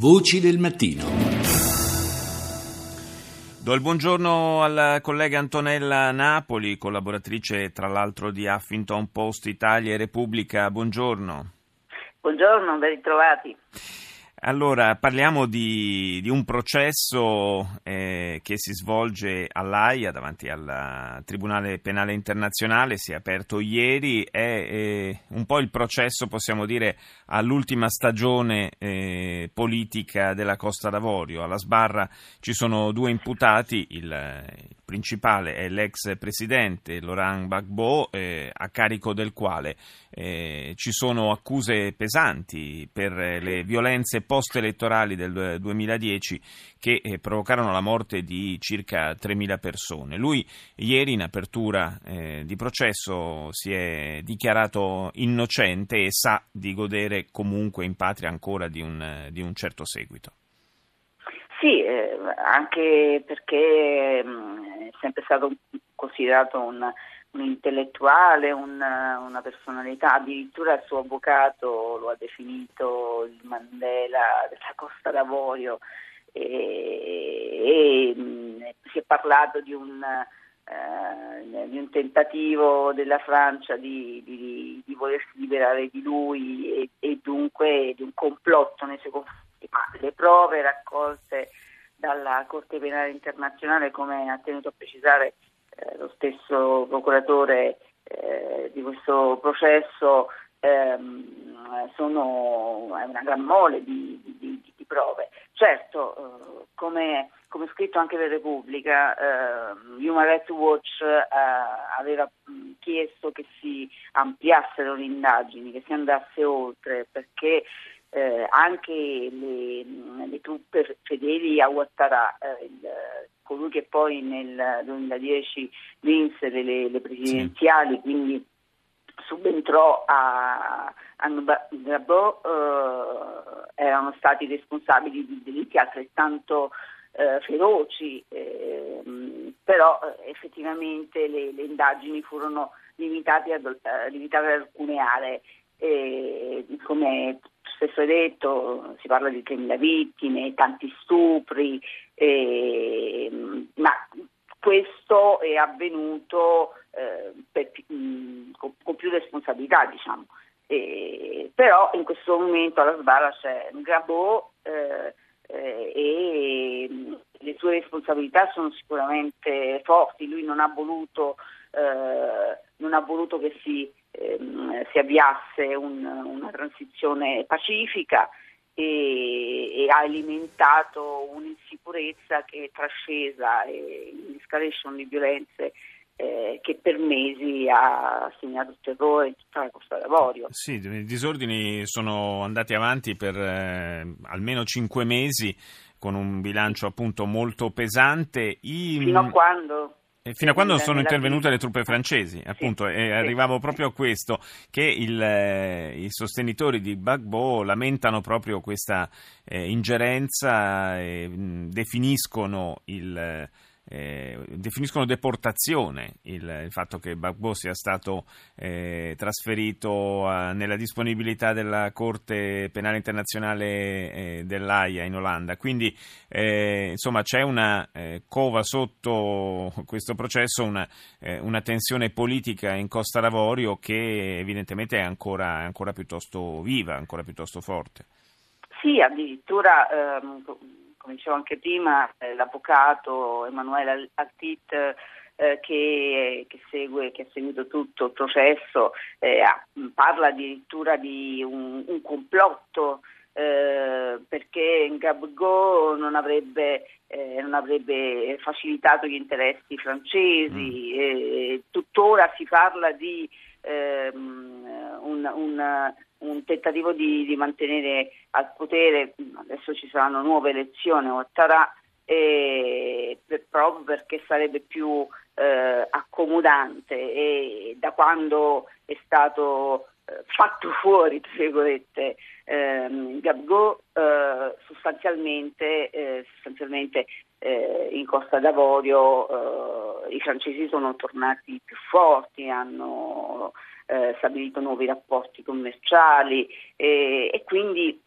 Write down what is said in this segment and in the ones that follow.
Voci del mattino. Do il buongiorno alla collega Antonella Napoli, collaboratrice tra l'altro di Huffington Post Italia e Repubblica. Buongiorno. Buongiorno, ben ritrovati. Allora, parliamo di, di un processo eh, che si svolge all'AIA davanti al Tribunale Penale Internazionale, si è aperto ieri, è eh, un po' il processo, possiamo dire, all'ultima stagione eh, politica della Costa d'Avorio. Alla sbarra ci sono due imputati, il, principale è l'ex presidente Laurent Gbagbo, eh, a carico del quale eh, ci sono accuse pesanti per le violenze post-elettorali del 2010 che eh, provocarono la morte di circa 3.000 persone. Lui ieri in apertura eh, di processo si è dichiarato innocente e sa di godere comunque in patria ancora di un, di un certo seguito. Sì, eh, anche perché mh, mm, sempre stato considerato un, un intellettuale, un, una personalità, addirittura il suo avvocato lo ha definito il Mandela della Costa d'Avorio e, e mh, mm, si è parlato di un, eh, di un, tentativo della Francia di, di, di volersi liberare di lui e, e dunque di un complotto nei suoi confronti. Ma le prove raccolte dalla Corte Penale Internazionale, come ha tenuto a precisare eh, lo stesso procuratore eh, di questo processo, ehm, sono una gran mole di, di, di prove. Certo, eh, come, come, scritto anche per Repubblica, eh, Human Rights Watch eh, aveva chiesto che si ampliassero le indagini, che si andasse oltre, perché eh, anche le, le, truppe fedeli a Ouattara, eh, il, colui che poi nel 2010 vinse le, le presidenziali, sì. quindi subentrò a, a Gbagbo, eh, erano stati responsabili di delitti altrettanto eh, feroci, ehm, però eh, effettivamente le, le, indagini furono limitate ad, eh, limitate ad alcune aree. come stesso hai detto, si parla di 3.000 vittime, tanti stupri, eh, ma questo è avvenuto eh, per, mh, mm, con, con, più responsabilità, diciamo. Eh, però in questo momento alla sbarra c'è Grabo eh, eh, e mm, le sue responsabilità sono sicuramente forti. Lui non ha voluto, eh, non ha voluto che si ehm, si avviasse un, una transizione pacifica e, e, ha alimentato un'insicurezza che è trascesa e un'escalation di violenze eh, che per mesi ha segnato terrore in tutta la Costa d'Avorio. Sì, i disordini sono andati avanti per eh, almeno cinque mesi con un bilancio appunto molto pesante. I... Fino a quando? Fino a quando sono intervenute le truppe francesi, appunto, sì, e arrivavo proprio a questo, che il, eh, i sostenitori di Gbagbo lamentano proprio questa eh, ingerenza e mh, definiscono il eh, definiscono deportazione il, il, fatto che Gbagbo sia stato eh, trasferito a, nella disponibilità della Corte Penale Internazionale eh, dell'AIA in Olanda. Quindi eh, insomma c'è una eh, cova sotto questo processo, una, eh, una, tensione politica in Costa d'Avorio che evidentemente è ancora, ancora piuttosto viva, ancora piuttosto forte. Sì, addirittura ehm, come dicevo anche prima, eh, l'avvocato Emanuele Altit eh, che, che, segue, che ha seguito tutto il processo, eh, parla addirittura di un, un complotto eh, perché Gabgo non avrebbe, eh, non avrebbe, facilitato gli interessi francesi, mm. tuttora si parla di ehm, un, un un tentativo di, di, mantenere al potere, adesso ci saranno nuove elezioni, Ouattara, eh, per, proprio perché sarebbe più eh, accomodante. E da quando è stato fatto fuori, tra virgolette, ehm, Gabgo, eh, sostanzialmente, eh, sostanzialmente eh, in Costa d'Avorio i francesi sono tornati più forti, hanno eh, stabilito nuovi rapporti commerciali e, quindi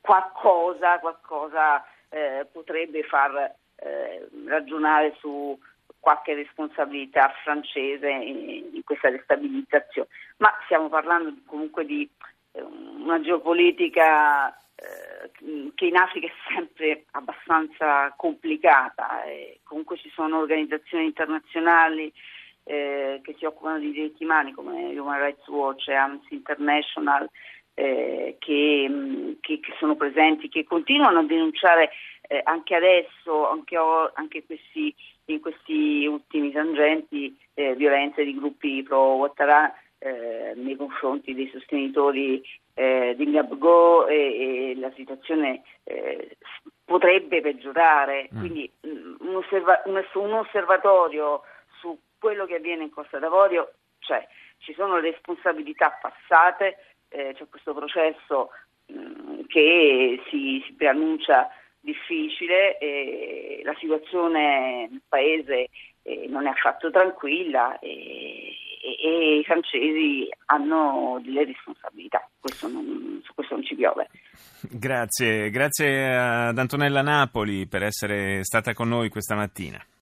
qualcosa, qualcosa eh, potrebbe far eh, ragionare su qualche responsabilità francese in, questa destabilizzazione. Ma stiamo parlando comunque di eh, una geopolitica eh, che in Africa è sempre abbastanza complicata. comunque ci sono organizzazioni internazionali eh, che si occupano di diritti umani come Human Rights Watch e Amnesty International eh, che, che, che, sono presenti, che continuano a denunciare eh, anche adesso, anche, anche questi, in questi ultimi tangenti, eh, violenze di gruppi pro Ouattara eh, nei confronti dei sostenitori eh, di Ngabgo e, e, la situazione eh, potrebbe peggiorare. Mm. Quindi mm, un, osserva- un, un osservatorio su quello che avviene in Costa d'Avorio c'è, ci sono responsabilità passate, eh, c'è questo processo mh, mm, che si, si preannuncia difficile, e la situazione nel paese eh, non è affatto tranquilla e, e, e, i francesi hanno delle responsabilità, questo non, su questo non ci piove. Grazie, grazie ad Antonella Napoli per essere stata con noi questa mattina.